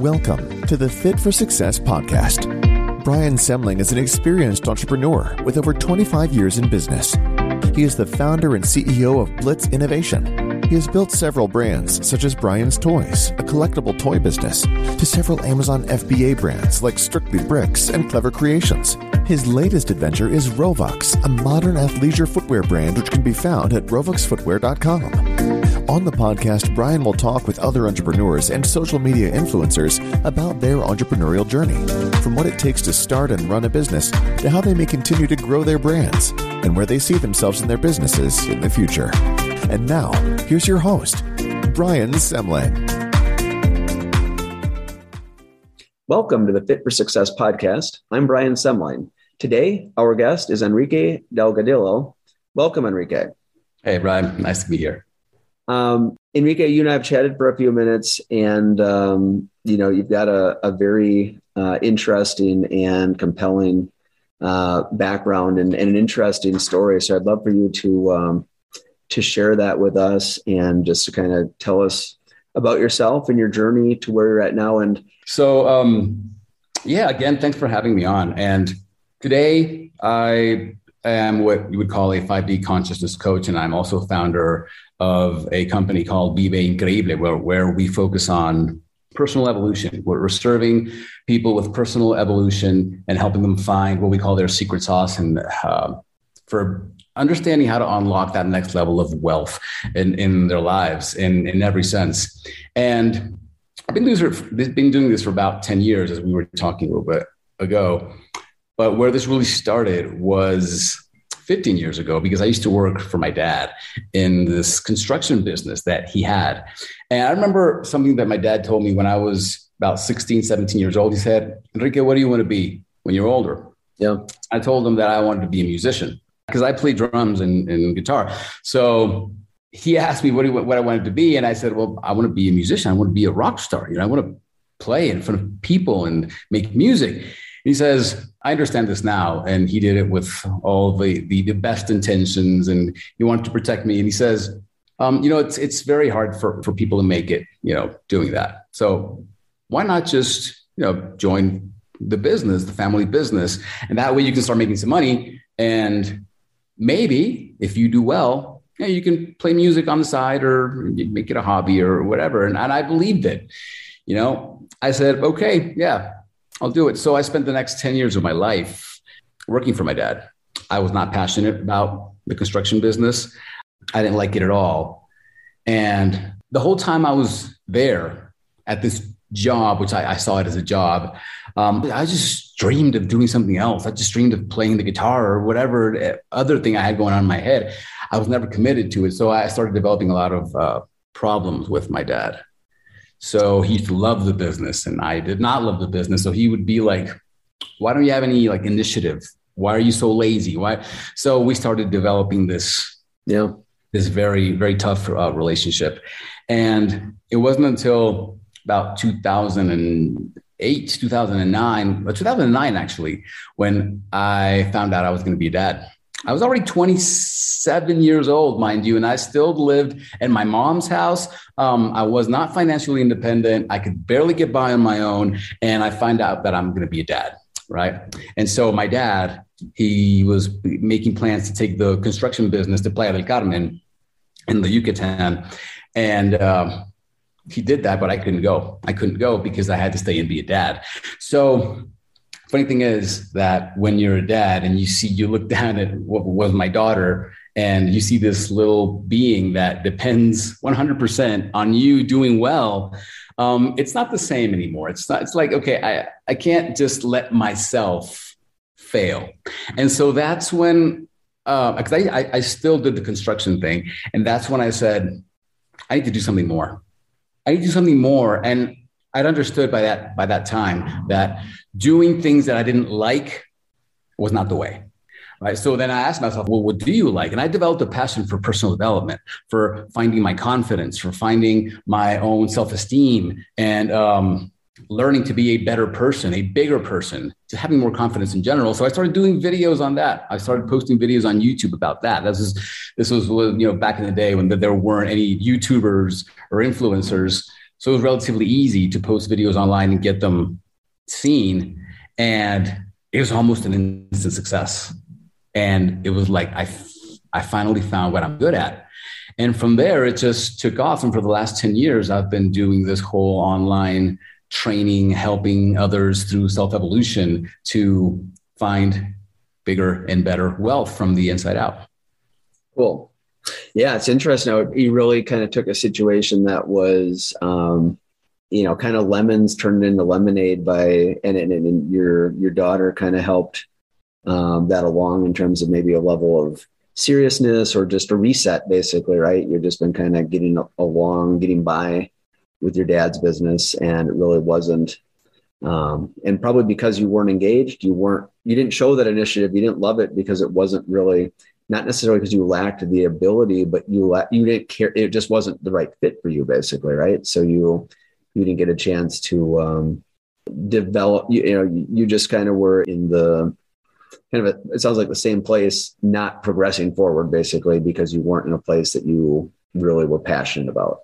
Welcome to the Fit for Success podcast. Brian Semling is an experienced entrepreneur with over 25 years in business. He is the founder and CEO of Blitz Innovation. He has built several brands, such as Brian's Toys, a collectible toy business, to several Amazon FBA brands like Strictly Bricks and Clever Creations. His latest adventure is Rovux, a modern athleisure footwear brand which can be found at rovuxfootwear.com. On the podcast, Brian will talk with other entrepreneurs and social media influencers about their entrepreneurial journey, from what it takes to start and run a business to how they may continue to grow their brands and where they see themselves in their businesses in the future. And now, here's your host, Brian Semling. Welcome to the Fit for Success podcast. I'm Brian Semling. Today, our guest is Enrique Delgadillo. Welcome, Enrique. Hey, Brian. Nice to be here. Um, Enrique, you and I have chatted for a few minutes, and um, you know you've got a, a very uh, interesting and compelling uh, background and, and, an interesting story. So I'd love for you to um, to share that with us and just to kind of tell us about yourself and your journey to where you're at now. And so, um, yeah, again, thanks for having me on. And today, I am what you would call a 5D consciousness coach, and I'm also founder of a company called Vive Increíble, where, where we focus on personal evolution. We're serving people with personal evolution and helping them find what we call their secret sauce and uh, for understanding how to unlock that next level of wealth in, in their lives in, in every sense. And I've been been doing this for about 10 years, as we were talking a little bit ago. But where this really started was 15 years ago because I used to work for my dad in this construction business that he had. And I remember something that my dad told me when I was about 16, 17 years old. He said, Enrique, what do you want to be when you're older? Yeah. I told him that I wanted to be a musician because I play drums and, and guitar. So he asked me what, he, what I wanted to be. And I said, well, I want to be a musician. I want to be a rock star. You know, I want to play in front of people and make music. He says, I understand this now. And he did it with all the, the, the best intentions and he wanted to protect me. And he says, um, you know, it's, it's very hard for, for people to make it, you know, doing that. So why not just, you know, join the business, the family business. And that way you can start making some money. And maybe if you do well, you, know, you can play music on the side or make it a hobby or whatever. And, and I believed it, you know, I said, okay, yeah, I'll do it. So I spent the next 10 years of my life working for my dad. I was not passionate about the construction business. I didn't like it at all. And the whole time I was there at this job, which I, I saw it as a job, um, I just dreamed of doing something else. I just dreamed of playing the guitar or whatever other thing I had going on in my head. I was never committed to it. So I started developing a lot of uh, problems with my dad. So he loved the business and I did not love the business. So he would be like, why don't you have any like initiative? Why are you so lazy? Why? So we started developing this, yeah, this very, very tough uh, relationship. And it wasn't until about 2008, 2009, 2009 actually, when I found out I was going to be a dad. I was already 27 years old, mind you, and I still lived in my mom's house. Um, I was not financially independent. I could barely get by on my own. And I find out that I'm going to be a dad, right? And so my dad, he was making plans to take the construction business to Playa del Carmen in the Yucatan. And um, he did that, but I couldn't go. I couldn't go because I had to stay and be a dad. So funny thing is that when you're a dad and you see you look down at what was my daughter and you see this little being that depends 100% on you doing well um, it's not the same anymore. It's not it's like okay i i can't just let myself fail. And so that's when because uh, I, I i still did the construction thing and that's when i said i need to do something more. I need to do something more. And I'd understood by that by that time that doing things that I didn't like was not the way. Right. So then I asked myself, well, what do you like? And I developed a passion for personal development, for finding my confidence, for finding my own self esteem, and um, learning to be a better person, a bigger person, to having more confidence in general. So I started doing videos on that. I started posting videos on YouTube about that. This is this was you know back in the day when there weren't any YouTubers or influencers So it was relatively easy to post videos online and get them seen. And it was almost an instant success. And it was like, I, I finally found what I'm good at. And from there, it just took off. And for the last 10 years, I've been doing this whole online training, helping others through self evolution to find bigger and better wealth from the inside out. Cool. Yeah, it's interesting. You really kind of took a situation that was, um, you know, kind of lemons turned into lemonade by, and, and, and your your daughter kind of helped um, that along in terms of maybe a level of seriousness or just a reset, basically, right? You've just been kind of getting along, getting by with your dad's business, and it really wasn't. Um, and probably because you weren't engaged, you weren't, you didn't show that initiative, you didn't love it because it wasn't really not necessarily because you lacked the ability, but you la- you didn't care. It just wasn't the right fit for you, basically, right? So you you didn't get a chance to um, develop. You, you know, you just kind of were in the kind of a, it sounds like the same place, not progressing forward, basically, because you weren't in a place that you really were passionate about.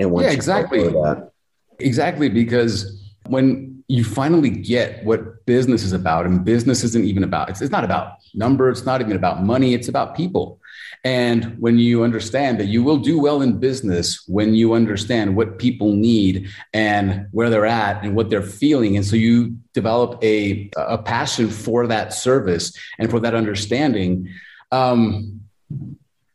And once yeah, exactly that, exactly because when you finally get what business is about, and business isn't even about it's, it's not about numbers, it's not even about money, it's about people. And when you understand that you will do well in business when you understand what people need and where they're at and what they're feeling. And so you develop a, a passion for that service and for that understanding. Um,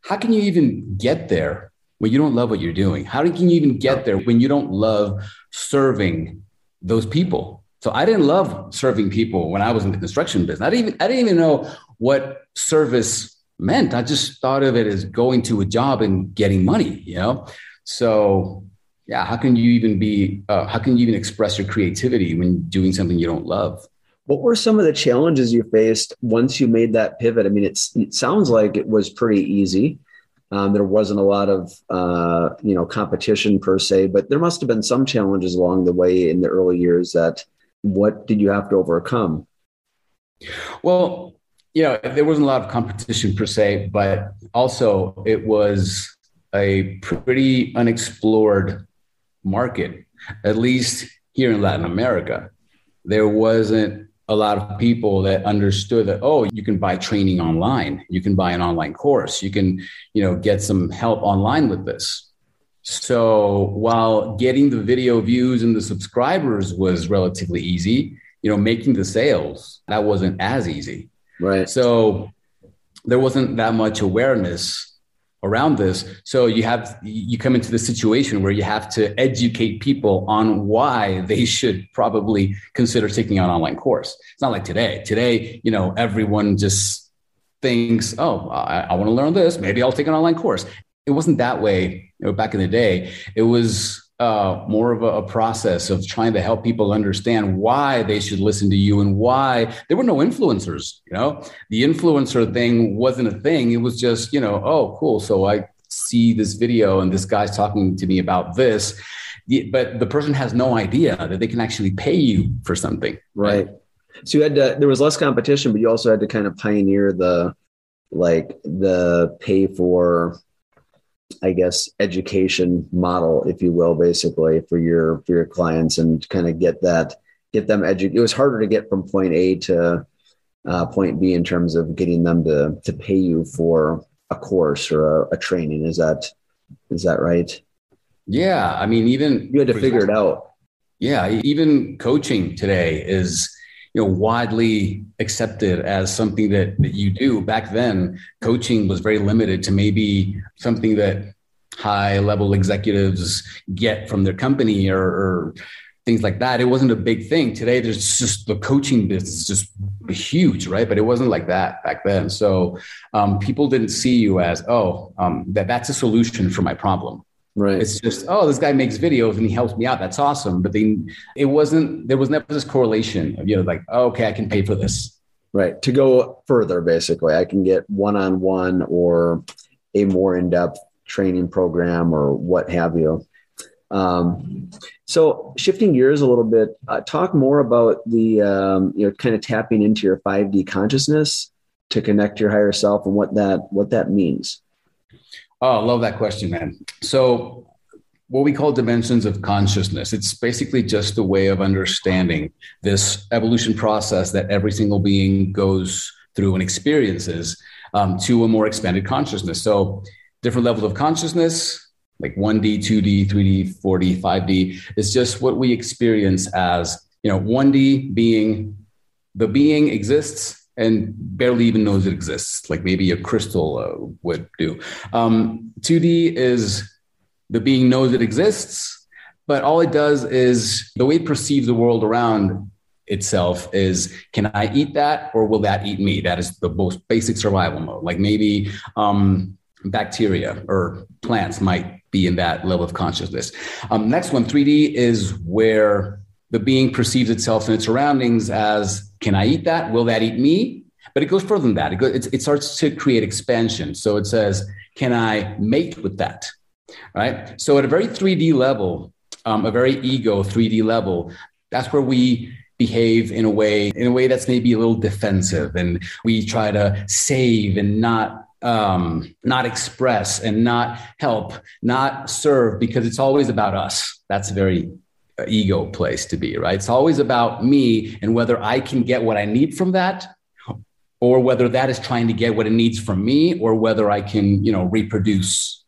how can you even get there when you don't love what you're doing? How can you even get there when you don't love serving those people? So I didn't love serving people when I was in the construction business. I didn't even I didn't even know what service meant. I just thought of it as going to a job and getting money, you know? So yeah, how can you even be uh, how can you even express your creativity when doing something you don't love? What were some of the challenges you faced once you made that pivot? I mean, it sounds like it was pretty easy. Um, there wasn't a lot of uh, you know competition per se, but there must have been some challenges along the way in the early years that what did you have to overcome? Well, you know, there wasn't a lot of competition per se, but also it was a pretty unexplored market, at least here in Latin America. There wasn't a lot of people that understood that oh you can buy training online you can buy an online course you can you know get some help online with this so while getting the video views and the subscribers was relatively easy, you know, making the sales, that wasn't as easy. Right. So there wasn't that much awareness around this. So you have you come into the situation where you have to educate people on why they should probably consider taking an online course. It's not like today. Today, you know, everyone just thinks, oh, I, I want to learn this. Maybe I'll take an online course it wasn't that way you know, back in the day. It was uh, more of a, a, process of trying to help people understand why they should listen to you and why there were no influencers. You know, the influencer thing wasn't a thing. It was just, you know, oh, cool. So I see this video and this guy's talking to me about this. But the person has no idea that they can actually pay you for something. Right. right? So you had to, there was less competition, but you also had to kind of pioneer the, like the pay for I guess, education model, if you will, basically for your for your clients, and kind of get that get them educated. It was harder to get from point A to uh, point B in terms of getting them to to pay you for a course or a, a training. Is that is that right? Yeah, I mean, even you had to figure example, it out. Yeah, even coaching today is you know widely accepted as something that, that you do. Back then coaching was very limited to maybe something that high level executives get from their company or, or things like that. It wasn't a big thing. Today there's just the coaching business just huge right? But it wasn't like that back then. So um, people didn't see you as oh um, that that's a solution for my problem Right. It's just, oh, this guy makes videos and he helps me out. That's awesome. But then it wasn't, there was never this correlation of, you know, like, oh, okay, I can pay for this. Right. To go further, basically, I can get one on one or a more in depth training program or what have you. Um, so shifting gears a little bit, uh, talk more about the, um, you know, kind of tapping into your 5D consciousness to connect your higher self and what that, what that means. Oh, I love that question, man. So what we call dimensions of consciousness. It's basically just a way of understanding this evolution process that every single being goes through and experiences um, to a more expanded consciousness. So, different levels of consciousness, like 1D, 2D, 3D, 4D, 5D, is just what we experience as, you know, 1D being the being exists and barely even knows it exists, like maybe a crystal uh, would do. Um, 2D is the being knows it exists, but all it does is the way it perceives the world around itself is can I eat that or will that eat me? That is the most basic survival mode. Like maybe um, bacteria or plants might be in that level of consciousness. Um, next one, 3D is where the being perceives itself and its surroundings as can I eat that? Will that eat me? But it goes further than that. It, goes, it starts to create expansion. So it says, can I mate with that? Right. So at a very 3D level, um, a very ego 3D level, that's where we behave in a way in a way that's maybe a little defensive and we try to save and not um, not express and not help not serve because it's always about us that's very ego place to be right? It's always about me and whether i can get what i need from that or whether that is trying to get what it needs from me or whether i can you know reproduce.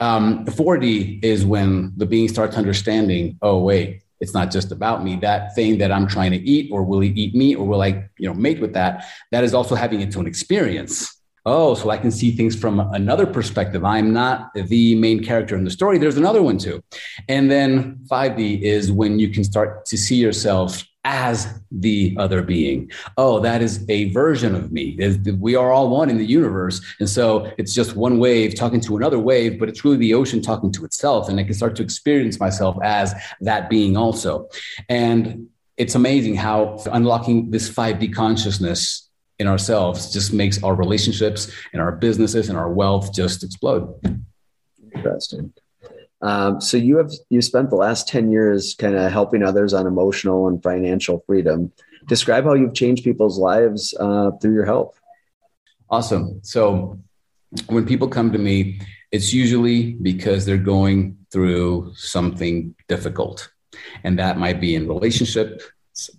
Um, 4d is when the being starts understanding oh wait it's not just about me. That thing that i'm trying to eat or will he eat me or will i you know mate with that that is also having its own experience oh so i can see things from another perspective i'm not the main character in the story there's another one too and then 5d is when you can start to see yourself as the other being. Oh, that is a version of me. We are all one in the universe. And so it's just one wave talking to another wave, but it's really the ocean talking to itself. And I can start to experience myself as that being also. And it's amazing how unlocking this 5D consciousness in ourselves just makes our relationships and our businesses and our wealth just explode. Interesting. Um, so you have you spent the last 10 years kind of helping others on emotional and financial freedom. Describe how you've changed people's lives uh, through your help. Awesome. So when people come to me, it's usually because they're going through something difficult. And that might be in relationship,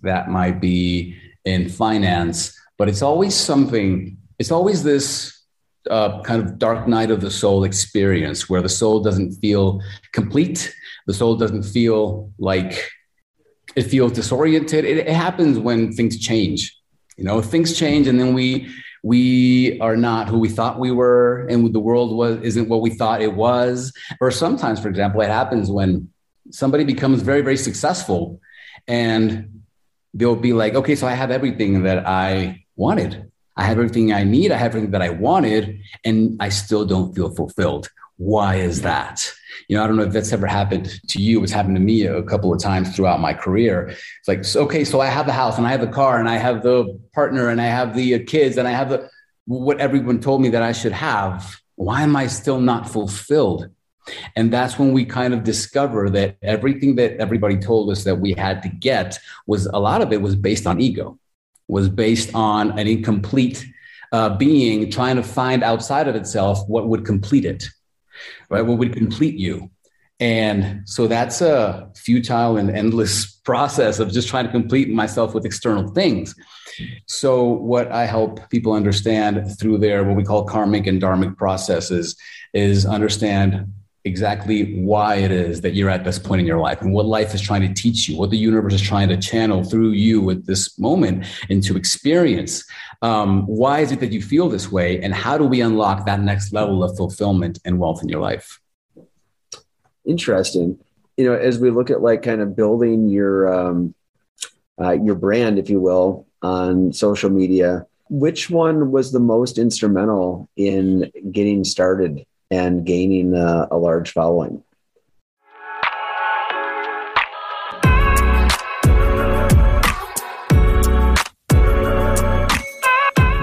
that might be in finance, but it's always something, it's always this uh, kind of dark night of the soul experience where the soul doesn't feel complete. The soul doesn't feel like it feels disoriented. It, it happens when things change. You know, things change, and then we we are not who we thought we were, and the world was isn't what we thought it was. Or sometimes, for example, it happens when somebody becomes very very successful, and they'll be like, okay, so I have everything that I wanted I have everything I need. I have everything that I wanted, and I still don't feel fulfilled. Why is that? You know, I don't know if that's ever happened to you. It's happened to me a couple of times throughout my career. It's like, okay, so I have the house and I have the car and I have the partner and I have the kids and I have the what everyone told me that I should have. Why am I still not fulfilled? And that's when we kind of discover that everything that everybody told us that we had to get was a lot of it was based on ego was based on an incomplete uh, being trying to find outside of itself what would complete it, right? What would complete you. And so that's a futile and endless process of just trying to complete myself with external things. So, what I help people understand through their what we call karmic and dharmic processes is understand exactly why it is that you're at this point in your life and what life is trying to teach you, what the universe is trying to channel through you at this moment into experience. Um, why is it that you feel this way? And how do we unlock that next level of fulfillment and wealth in your life? Interesting. You know, as we look at like kind of building your um, uh, your brand, if you will, on social media, which one was the most instrumental in getting started and gaining a, a large following.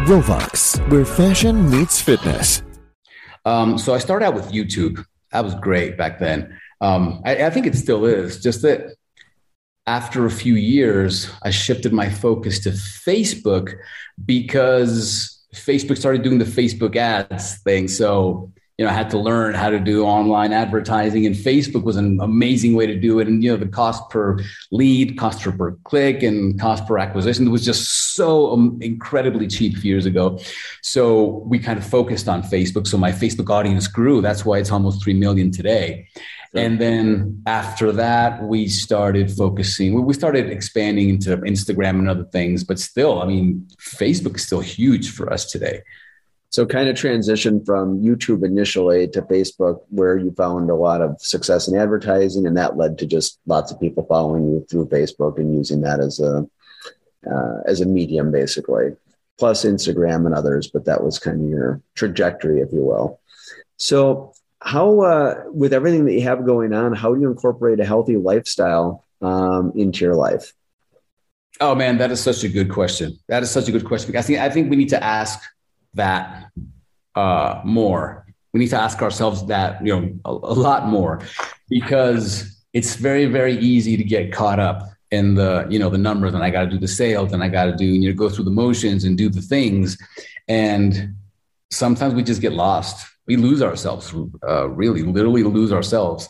Rovux, where fashion meets fitness. Um, so I started out with YouTube. That was great back then. Um, I, I think it still is. Just that after a few years, I shifted my focus to Facebook because Facebook started doing the Facebook ads thing. So you know, I had to learn how to do online advertising and Facebook was an amazing way to do it. And, you know, the cost per lead, cost per per click and cost per acquisition was just so um, incredibly cheap years ago. So we kind of focused on Facebook. So my Facebook audience grew. That's why it's almost 3 million today. And then after that, we started focusing, we started expanding into Instagram and other things, but still, I mean, Facebook is still huge for us today. So kind of transition from YouTube initially to Facebook, where you found a lot of success in advertising, and that led to just lots of people following you through Facebook and using that as a uh, as a medium, basically. Plus Instagram and others, but that was kind of your trajectory, if you will. So, how uh, with everything that you have going on, how do you incorporate a healthy lifestyle um, into your life? Oh man, that is such a good question. That is such a good question. I think I think we need to ask that uh, more. We need to ask ourselves that, you know, a, a lot more because it's very, very easy to get caught up in the, you know, the numbers and I got to do the sales and I got to do, you know, go through the motions and do the things. And sometimes we just get lost. We lose ourselves, uh, really, literally lose ourselves.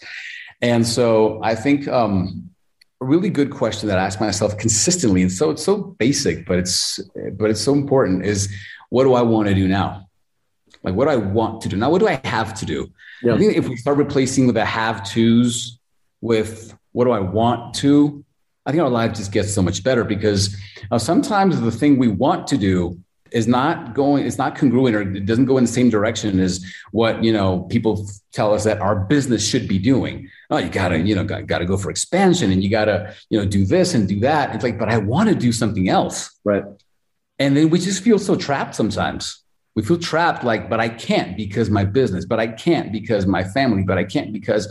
And so I think um, a really good question that I ask myself consistently, and so it's so basic, but it's but it's so important is what do I want to do now? Like, what do I want to do now? What do I have to do? Yeah. I think if we start replacing the have tos with what do I want to, I think our life just gets so much better because uh, sometimes the thing we want to do is not going it's not congruent or it doesn't go in the same direction as what you know people tell us that our business should be doing oh you gotta you know got, got to go for expansion and you gotta you know do this and do that it's like but i want to do something else right and then we just feel so trapped sometimes. We feel trapped, like, but I can't because my business, but I can't because my family, but I can't because.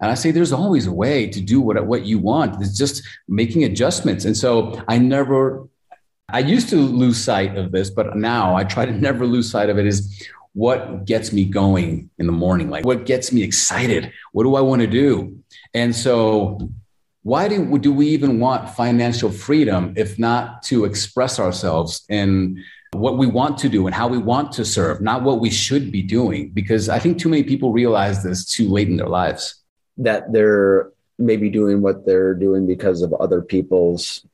And I say there's always a way to do what, what you want. It's just making adjustments. And so I never, I used to lose sight of this, but now I try to never lose sight of it is what gets me going in the morning? Like what gets me excited? What do I want to do? And so why do, do we even want financial freedom if not to express ourselves in what we want to do and how we want to serve, not what we should be doing? Because I think too many people realize this too late in their lives. That they're maybe doing what they're doing because of other people's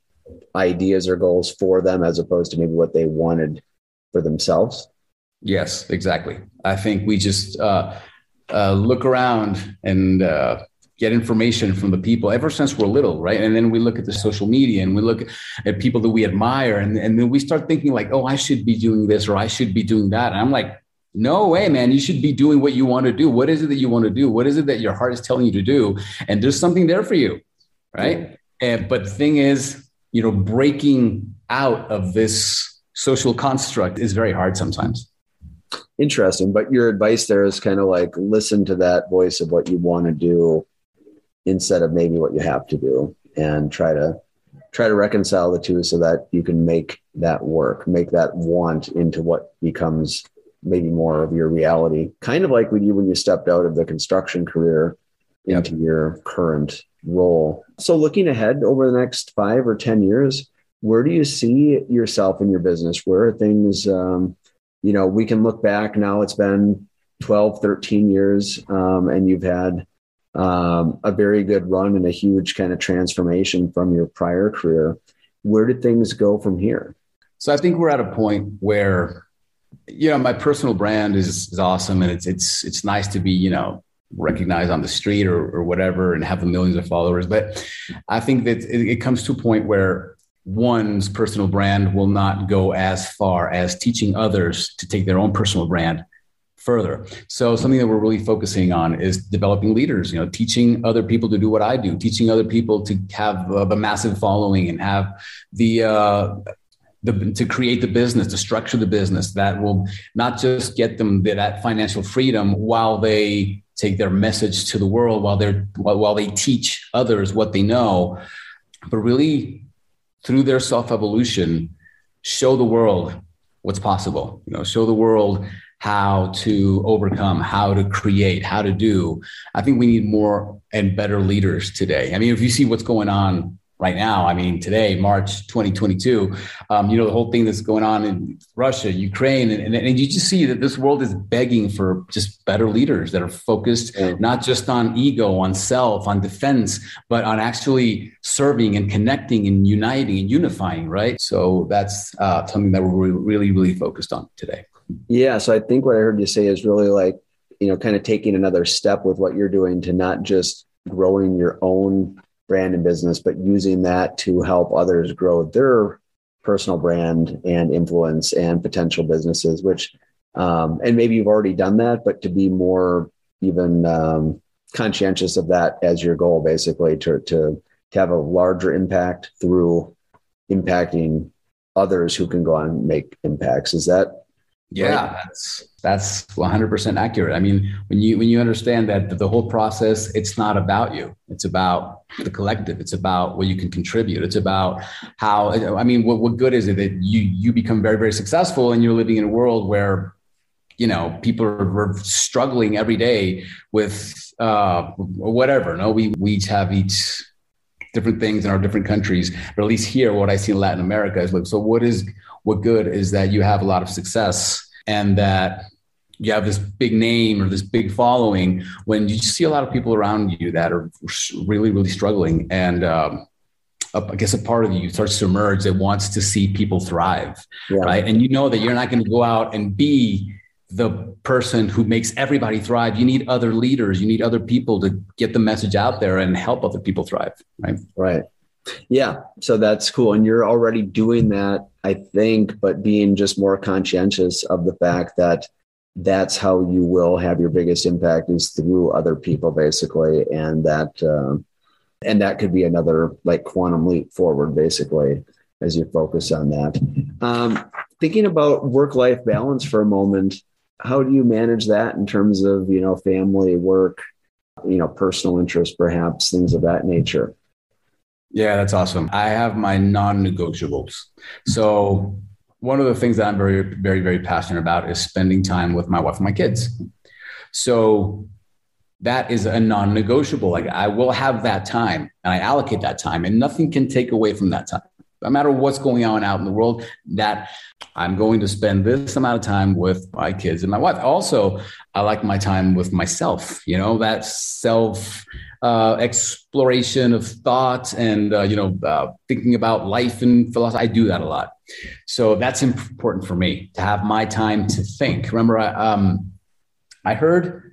ideas or goals for them as opposed to maybe what they wanted for themselves. Yes, exactly. I think we just uh, uh, look around and uh, get information from the people ever since we're little, right? And then we look at the social media and we look at people that we admire, and, and then we start thinking like, oh, I should be doing this or I should be doing that. And I'm like, no way, man. You should be doing what you want to do. What is it that you want to do? What is it that your heart is telling you to do? And there's something there for you, right? And but the thing is, you know, breaking out of this social construct is very hard sometimes interesting but your advice there is kind of like listen to that voice of what you want to do instead of maybe what you have to do and try to try to reconcile the two so that you can make that work make that want into what becomes maybe more of your reality kind of like with you when you stepped out of the construction career into yep. your current role so looking ahead over the next five or ten years where do you see yourself in your business where are things um, you know we can look back now it's been 12 13 years um, and you've had um, a very good run and a huge kind of transformation from your prior career. Where did things go from here? So I think we're at a point where, you know, my personal brand is, is awesome, and it's it's it's nice to be, you know, recognized on the street or, or whatever and have the millions of followers. But I think that it, it comes to a point where one's personal brand will not go as far as teaching others to take their own personal brand further. So something that we're really focusing on is developing leaders, you know, teaching other people to do what I do, teaching other people to have a, a massive following and have the, uh, the, to create the business, to structure the business that will not just get them that financial freedom while they take their message to the world, while they're while, while they teach others what they know, but really through their self evolution, show the world what's possible. You know, show the world how to overcome, how to create, how to do. I think we need more and better leaders today. I mean, if you see what's going on right now. I mean, today, March 2022, um, you know, the whole thing that's going on in Russia, Ukraine, and, and, and, you just see that this world is begging for just better leaders that are focused yeah. not just on ego, on self, on defense, but on actually serving and connecting and uniting and unifying, right? So that's uh, something that we're really, really focused on today. Yeah. So I think what I heard you say is really like, you know, kind of taking another step with what you're doing to not just growing your own brand and business, but using that to help others grow their personal brand and influence and potential businesses, which, um, and maybe you've already done that, but to be more even um, conscientious of that as your goal, basically to, to, to have a larger impact through impacting others who can go on and make impacts. Is that yeah, right? that's that's 100% accurate. I mean, when you when you understand that the whole process, it's not about you. It's about the collective. It's about what you can contribute. It's about how. I mean, what, what good is it that you you become very very successful and you're living in a world where you know people are, struggling every day with uh, whatever. No, we we each have each different things in our different countries, but at least here, what I see in Latin America is like, so what is what good is that you have a lot of success and that you have this big name or this big following when you see a lot of people around you that are really really struggling and um, I guess a part of you starts to emerge that wants to see people thrive, yeah. right? And you know that you're not going to go out and be the person who makes everybody thrive. You need other leaders. You need other people to get the message out there and help other people thrive, right? Right. Yeah. So that's cool. And you're already doing that, I think, but being just more conscientious of the fact that that's how you will have your biggest impact is through other people, basically. And that, uh, and that could be another like quantum leap forward, basically, as you focus on that. Um, thinking about work life balance for a moment, how do you manage that in terms of, you know, family, work, you know, personal interests, perhaps things of that nature? Yeah, that's awesome. I have my non negotiables. So, one of the things that I'm very, very, very passionate about is spending time with my wife and my kids. So, that is a non negotiable. Like, I will have that time and I allocate that time, and nothing can take away from that time no matter what's going on out in the world, that I'm going to spend this amount of time with my kids and my wife. Also, I like my time with myself, you know, that self uh, exploration of thought and, uh, you know, uh, thinking about life and philosophy. I do that a lot. So that's important for me to have my time to think. Remember, I, um, I heard,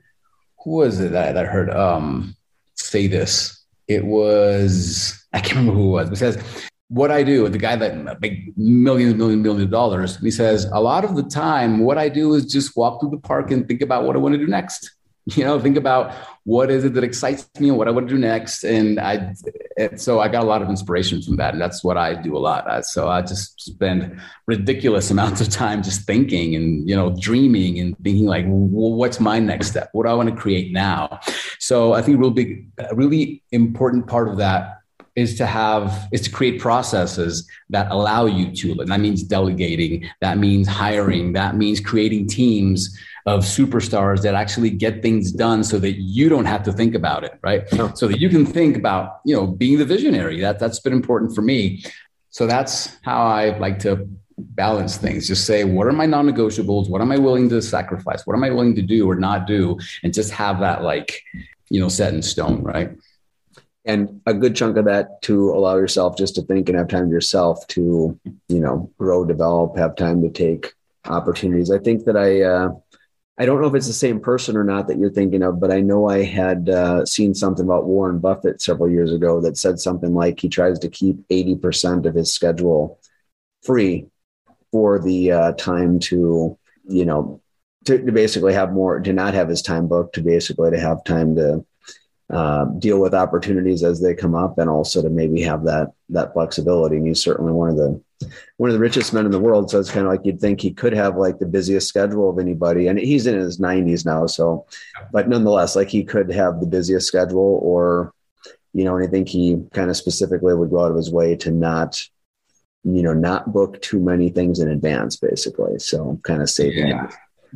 who was it that I, heard um, say this? It was, I can't remember who it was, but it says, what I do, the guy that make millions, millions, millions of dollars, he says, a lot of the time, what I do is just walk through the park and think about what I want to do next. You know, think about what is it that excites me and what I want to do next. And I, and so I got a lot of inspiration from that. And that's what I do a lot. So I just spend ridiculous amounts of time just thinking and, you know, dreaming and thinking like, well, what's my next step? What do I want to create now? So I think real big, a really important part of that is to have is to create processes that allow you to and that means delegating that means hiring that means creating teams of superstars that actually get things done so that you don't have to think about it right? So that you can think about you know being the visionary. That that's been important for me. So that's how i like to balance things. Just say what are my non-negotiables? What am i willing to sacrifice? What am i willing to do or not do? And just have that like you know set in stone right and a good chunk of that to allow yourself just to think and have time yourself to you know grow develop have time to take opportunities. I think that i uh, i don't know if it's the same person or not that you're thinking of but i know i had uh, seen something about warren buffett several years ago that said something like he tries to keep 80% of his schedule free for the uh, time to you know to, to basically have more to not have his time booked to basically to have time to uh, deal with opportunities as they come up and also to maybe have that that flexibility. And he's certainly one of the one of the richest men in the world. So it's kind of like you'd think he could have like the busiest schedule of anybody. And he's in his 90s now so but nonetheless like he could have the busiest schedule or you know and i think he kind of specifically would go out of his way to not you know not book too many things in advance basically. So kind of saving yeah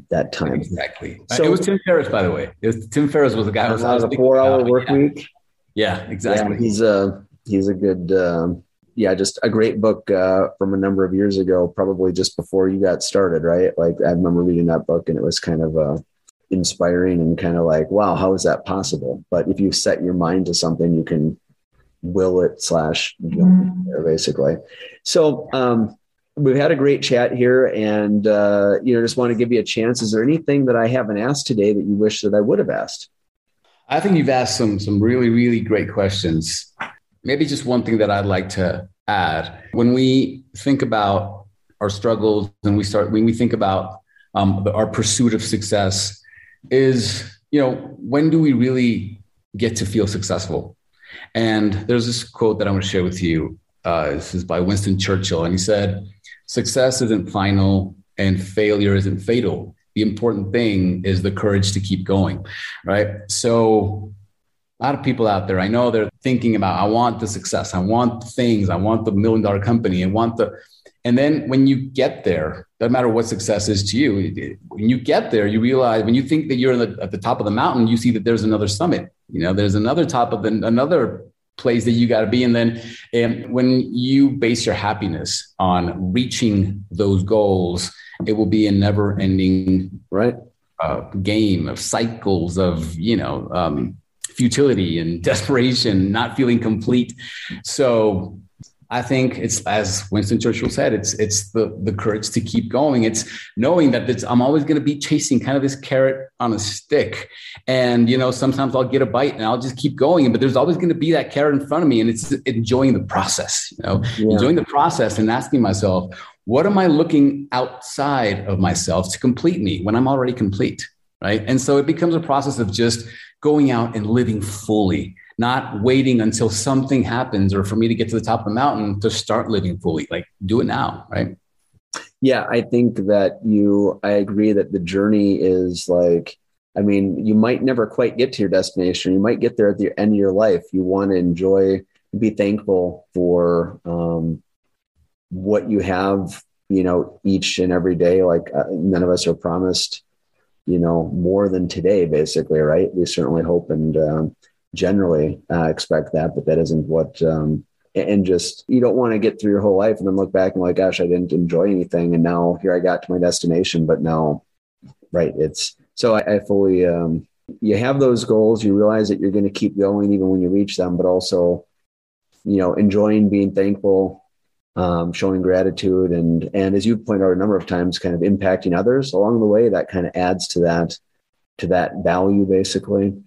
that time. Exactly. So, it was Tim Ferriss, by the way. It was Tim Ferriss was the guy who was, was a four hour work yeah. week. Yeah, exactly. Yeah, he's a he's a good, um, yeah, just a great book uh, from a number of years ago, probably just before you got started, right? Like I remember reading that book and it was kind of uh, inspiring and kind of like, wow, how is that possible? But if you set your mind to something, you can will it slash mm-hmm. there basically. So um, we've had a great chat here, and uh, you know, just want to give you a chance. Is there anything that I haven't asked today that you wish that I would have asked? I think you've asked some some really really great questions. Maybe just one thing that I'd like to add when we think about our struggles and we start when we think about um, our pursuit of success is you know when do we really get to feel successful and there's this quote that i'm going to share with you uh, this is by winston churchill and he said success isn't final and failure isn't fatal. The important thing is the courage to keep going right? So a lot of people out there i know they're thinking about i want the success. I want the things. I want the million dollar company. I want the and then when you get there doesn't matter what success is to you when you get there you realize when you think that you're the, at the top of the mountain you see that there's another summit. You know there's another top of the, another place that you got to be and then and when you base your happiness on reaching those goals it will be a never ending right. uh, game of cycles of you know um, futility and desperation not feeling complete. So I think it's as Winston Churchill said, it's it's the the courage to keep going. It's knowing that it's, I'm always going to be chasing kind of this carrot on a stick, and you know sometimes I'll get a bite and I'll just keep going. But there's always going to be that carrot in front of me, and it's enjoying the process. You know, yeah. enjoying the process and asking myself, what am I looking outside of myself to complete me when I'm already complete, right? And so it becomes a process of just going out and living fully not waiting until something happens or for me to get to the top of the mountain to start living fully. Like do it now, right? Yeah, I think that you, I agree that the journey is like, I mean, you might never quite get to your destination. You might get there at the end of your life. You want to enjoy, be thankful for um, what you have, you know, each and every day. Like uh, none of us are promised, you know, more than today, basically, right? We certainly hope and um, generally uh, expect that, but that isn't what. Um, and just you don't want to get through your whole life and then look back and like, gosh, I didn't enjoy anything, and now here I got to my destination, but now, right? It's so I, I fully. Um, you have those goals. You realize that you're going to keep going even when you reach them, but also, you know, enjoying being thankful, um, showing gratitude, and and as you point out a number of times, kind of impacting others along the way. That kind of adds to that to that value, basically.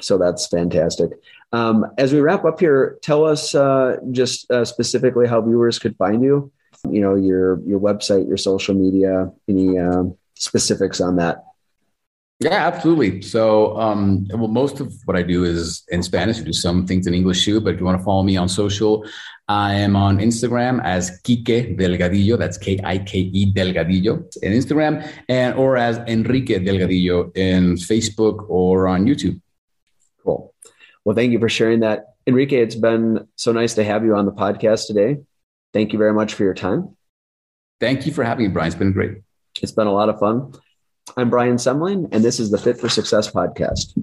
So that's fantastic. Um, as we wrap up here, tell us uh, just uh, specifically how viewers could find you. You know your your website, your social media, any uh, specifics on that. Yeah, absolutely. So, um, well, most of what I do is in Spanish. I do some things in English too. But if you want to follow me on social, I am on Instagram as Kike Delgadillo. That's K I K E Delgadillo in Instagram, and or as Enrique Delgadillo in Facebook or on YouTube. Cool. Well, thank you for sharing that. Enrique, it's been so nice to have you on the podcast today. Thank you very much for your time. Thank you for having me, Brian. It's been great. It's been a lot of fun. I'm Brian Semling, and this is the Fit for Success podcast.